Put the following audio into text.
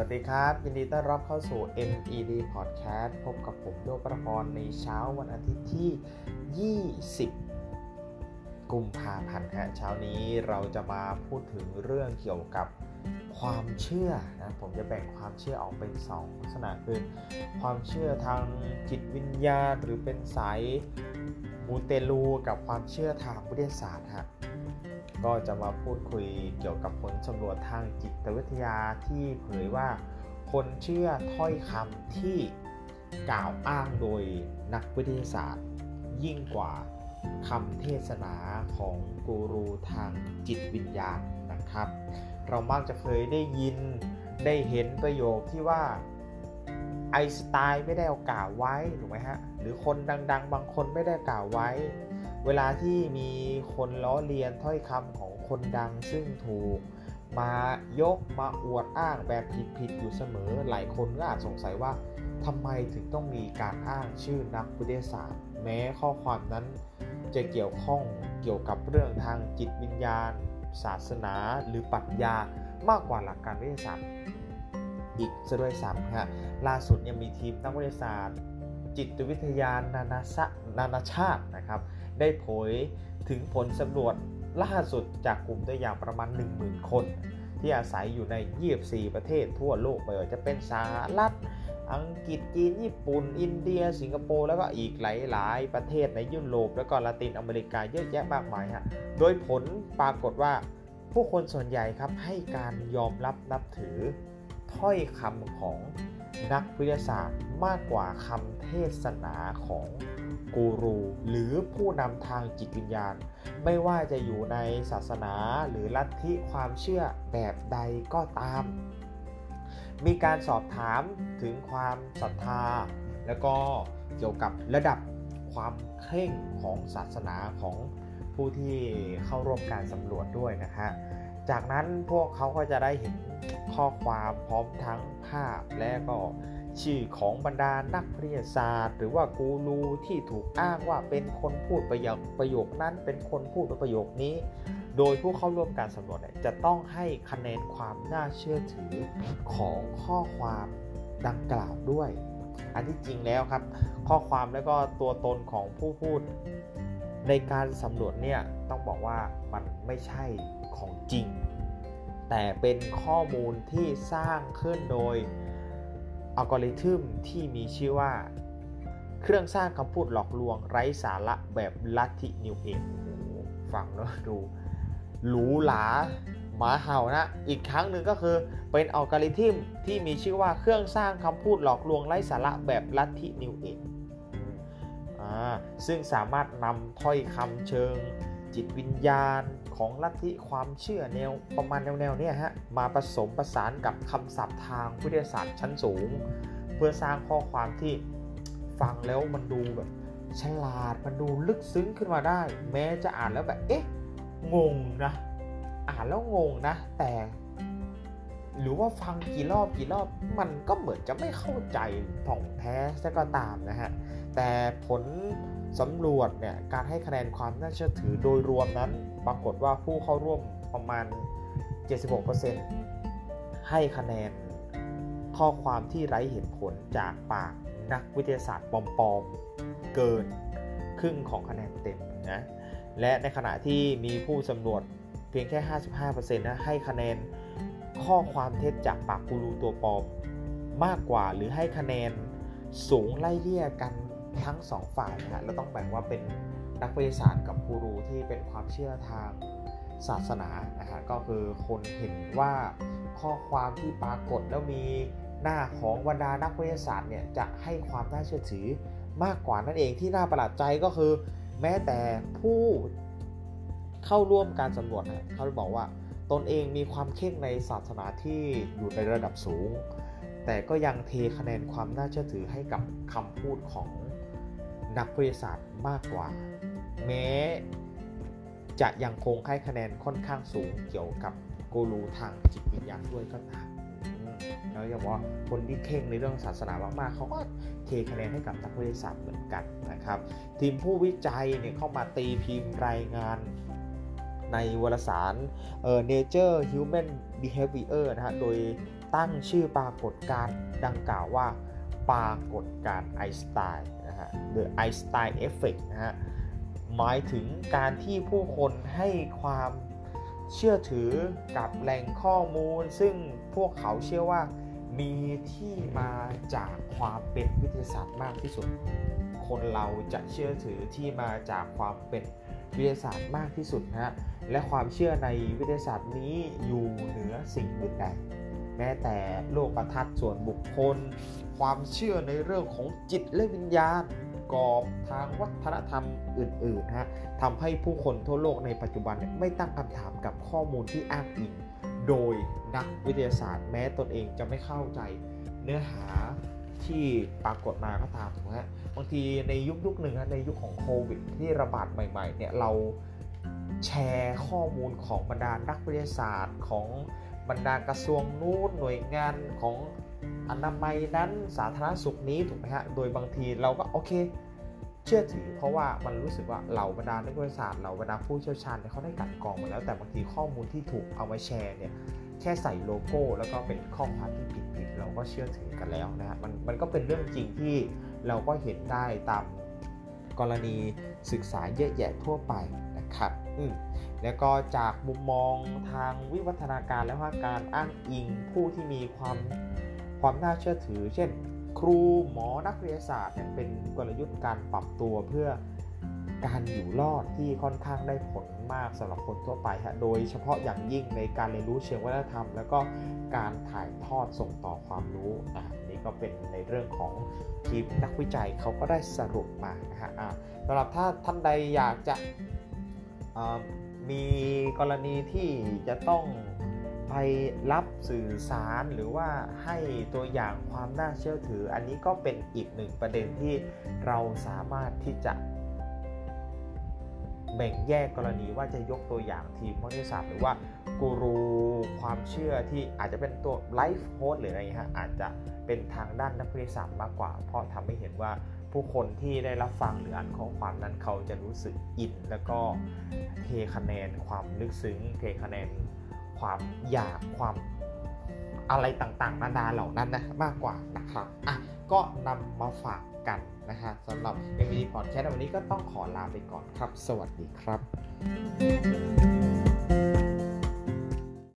วัสดีครับ ยินดีต้อนรับเข้าสู่ MED Podcast พบกับผมโยกประพรในเช้าวันอาทิตย์ที่ 20 กุมภาพันธ์ฮะเช้านี้เราจะมาพูดถึงเรื่องเกี่ยวกับความเชื่อนะผมจะแบ่งความเชื่อออกเป็น 2 ลักษณะคือ ความเชื่อทางจิตวิญญาณหรือเป็นสายมูเตลูกับความเชื่อทางวิทยาศาสตร์ฮะ ก็จะมาพูดคุยเกี่ยวกับผลสำรวจทางจิตวิทยาที่เผยว่า คนเชื่อถ้อยคำที่กล่าวอ้างโดยนักวิทยาศาสตร์ ยิ่งกว่าคำเทศนาของกูรูทางจิตวิญญาณนะครับ เรามักจะเคยได้ยินได้เห็นประโยคที่ว่าไอสไตน์ไม่ได้เอากล่าวไว้ถูกไหมฮะหรือคนดัง ๆ บางคนไม่ได้กล่าวไว้ เวลาที่มีคนล้อเลียนถ้อยคำของคนดังซึ่งถูกมายกมาอวดอ้างแบบผิดๆอยู่เสมอ หลายคนก็อาจสงสัยว่าทำไมถึงต้องมีการอ้างชื่อนักวิทยาศาสตร์ แม้ข้อความนั้นจะเกี่ยวข้องเกี่ยวกับเรื่องทางจิตวิญญาณ ศาสนา หรือปรัชญามากกว่าหลักการวิทยาศาสตร์ อีกซะด้วยซ้ำฮะล่าสุดยังมีทีมนักวิทยาศาสตร์ จิตวิทยานานาชานานาชาตินะครับ ได้เผยถึงผลสำรวจล่าสุดจากกลุ่มตัวอย่างประมาณ 10,000 คน ที่อาศัยอยู่ใน 24 ประเทศทั่วโลกไม่ว่าจะเป็นสหรัฐอังกฤษจีนญี่ปุ่น อินเดีย สิงคโปร์แล้วก็อีกหลาย ๆ ประเทศในยุโรปแล้วก็ละตินอเมริกาเยอะแยะมากมายฮะโดยผลปรากฏว่าผู้คนส่วนใหญ่ครับให้การยอมรับนับถือถ้อยคำของนักวิทยาศาสตร์มากกว่าคำเทศนาของ กูรูหรือผู้นำทางจิตวิญญาณ ไม่ว่าจะอยู่ในศาสนาหรือลัทธิความเชื่อแบบใดก็ตาม มีการสอบถามถึงความศรัทธา แล้วก็เกี่ยวกับระดับความเคร่งของศาสนาของผู้ที่เข้าร่วมการสำรวจด้วยนะฮะจากนั้นพวกเขาก็จะได้เห็นข้อความพร้อมทั้งภาพและก็ ชื่อของบรรดานักวิทยาศาสตร์ หรือว่ากูรูที่ถูกอ้างว่าเป็นคนพูดประโยคประโยคนั้นเป็นคนพูดประโยคนี้ โดยผู้เข้าร่วมการสำรวจจะต้องให้คะแนนความน่าเชื่อถือของข้อความดังกล่าวด้วย อันที่จริงแล้วครับ ข้อความและก็ตัวตนของผู้พูด ในการสำรวจเนี่ยต้องบอกว่ามันไม่ใช่ของจริง แต่เป็นข้อมูลที่สร้างขึ้นโดย อัลกอริทึมที่มีชื่อว่า เครื่องสร้างคำพูดหลอกลวงไร้สาระแบบลัทธินิวเอจฟังแล้วดูหรูหราหมาเห่านะ อีกครั้งหนึ่งก็คือเป็นอัลกอริทึมที่มีชื่อว่าเครื่องสร้างคำพูดหลอกลวงไร้สาระแบบลัทธินิวเอจซึ่งสามารถนำถ้อยคำเชิงจิตวิญญาณ ของลัทธิความเชื่อแนวประมาณแนวๆนี้ฮะมาผสมประสานกับคำศัพท์ทางวิทยาศาสตร์ชั้นสูง เพื่อสร้างข้อความที่ฟังแล้วมันดูแบบฉลาดมันดูลึกซึ้งขึ้นมาได้ แม้จะอ่านแล้วแบบเอ๊ะงงนะ อ่านแล้วงงนะ แต่ หรือว่าฟังกี่รอบกี่รอบมันก็เหมือนจะไม่เข้าใจถ่องแท้ซะก็ตามนะฮะ แต่ผลสำรวจเนี่ยการให้คะแนนความน่าเชื่อถือโดยรวมนั้น ปรากฏว่าผู้เข้าร่วมประมาณ 76%ให้คะแนนข้อความที่ไร้เหตุผลจากปากนักวิทยาศาสตร์ปลอมๆ เกินครึ่งของคะแนนเต็มนะและในขณะที่มีผู้สำรวจเพียงแค่ 55%นะให้คะแนนข้อความเท็จจากปากกูรูตัวปลอมมากกว่าหรือให้คะแนนสูงไล่เลี่ยกันทั้งสองฝ่ายนะฮะเราต้องแบ่งว่าเป็น นักวิทยาศาสตร์กับกูรูที่เป็นความเชื่อทางศาสนานะฮะก็คือคนเห็นว่าข้อความที่ปรากฏแล้วมีหน้าของบรรดานักวิทยาศาสตร์เนี่ยจะให้ความน่าเชื่อถือมากกว่านั่นเองที่น่าประหลาดใจก็คือ แม้แต่ผู้เข้าร่วมการสำรวจนะเขาบอกว่าตนเองมีความเข่งในศาสนาที่อยู่ในระดับสูง แต่ก็ยังเทคะแนนความน่าเชื่อถือให้กับคำพูดของนักวิทยาศาสตร์มากกว่า แม้จะยังคงให้คะแนนค่อนข้างสูงเกี่ยวกับกูรูทางจิตวิญญาณด้วยก็ตามแล้วอย่างว่าคนที่เข่งในเรื่องศาสนามากๆเขาก็เทคะแนนให้กับนักวิทยาศาสตร์เหมือนกันนะครับ ทีมผู้วิจัยเนี่ยเข้ามาตีพิมพ์รายงานในวารสารเอ่อ Nature Human Behavior นะฮะ โดยตั้งชื่อปรากฏการณ์ดังกล่าวว่าปรากฏการณ์ไอน์สไตน์นะฮะ The Einstein Effect นะฮะ หมายถึงการที่ผู้คนให้ความเชื่อถือกับแหล่งข้อมูล ซึ่งพวกเขาเชื่อว่ามีที่มาจากความเป็นวิทยาศาสตร์มากที่สุด คนเราจะเชื่อถือที่มาจากความเป็นวิทยาศาสตร์มากที่สุดนะฮะ และความเชื่อในวิทยาศาสตร์นี้อยู่เหนือสิ่งอื่นใดแม้แต่โลกทัศน์ส่วนบุคคล ความเชื่อในเรื่องของจิตและวิญญาณ กรอบทางวัฒนธรรมอื่นๆฮะทำให้ผู้คนทั่วโลกในปัจจุบันไม่ตั้งคำถามกับข้อมูลที่อ้างอิง โดยนักวิทยาศาสตร์ แม้ตนเองจะไม่เข้าใจเนื้อหาที่ปรากฏมาก็ตามถูกไหมฮะบางทีในยุคยุคหนึ่งในยุคของโควิดที่ระบาดใหม่ๆเนี่ยเราแชร์ข้อมูลของบรรดานักวิทยาศาสตร์ของ บรรดากระทรวงนู้นหน่วยงานของอนามัยนั้นสาธารณสุขนี้ถูกไหมฮะ โดยบางทีเราก็โอเค เชื่อถือเพราะว่ามันรู้สึกว่าเหล่าบรรดานักวิทยาศาสตร์เหล่าบรรดาผู้เชี่ยวชาญเนี่ยเขาได้กัดกรองมาแล้วแต่บางทีข้อมูลที่ถูกเอามาแชร์เนี่ยแค่ใส่โลโก้ แล้วก็เป็นข้อความที่ผิดๆเราก็เชื่อถือกันแล้วนะฮะมันมันก็เป็นเรื่องจริงที่เราก็เห็นได้ตามกรณีศึกษาเยอะแยะทั่วไปนะครับอืม แล้วก็จากมุมมองทางวิวัฒนาการและว่าการอ้างอิงผู้ที่มีความความน่าเชื่อถือ เช่น ครูหมอนักวิทยาศาสตร์เนี่ยเป็นกลยุทธ์การปรับตัวเพื่อการอยู่รอดที่ค่อนข้างได้ผลมากสำหรับคนทั่วไปฮะโดยเฉพาะอย่างยิ่งในการเรียนรู้เชิงวัฒนธรรม แล้วก็การถ่ายทอดส่งต่อความรู้อะนี่ก็เป็นในเรื่องของทีมนักวิจัยเขาก็ได้สรุปมานะฮะอะสำหรับถ้าท่านใดอยากจะ มีกรณีที่จะต้องไปรับสื่อสารหรือว่าให้ตัวอย่างความน่าเชื่อถือ อันนี้ก็เป็นอีกหนึ่งประเด็นที่เราสามารถที่จะแบ่งแยกกรณีว่าจะยกตัวอย่างทีมวิทยาศาสตร์หรือว่ากูรูความเชื่อที่อาจจะเป็นตัวไลฟ์โค้ดหรืออะไรฮะอาจจะเป็นทางด้านนักวิทยาศาสตร์มากกว่า เพราะทำให้เห็นว่า ผู้คนที่ได้รับฟังหรืออ่านข้อความนั้นเขาจะรู้สึกอิน แล้วก็เทคะแนนความลึกซึ้ง เทคะแนนความอยากความอะไรต่างๆ นานาเหล่านั้นนะมากกว่านะครับอะก็นำมาฝากกันนะฮะสำหรับ MVD Podcast วันนี้ก็ต้องขอลาไปก่อนครับ สวัสดีครับ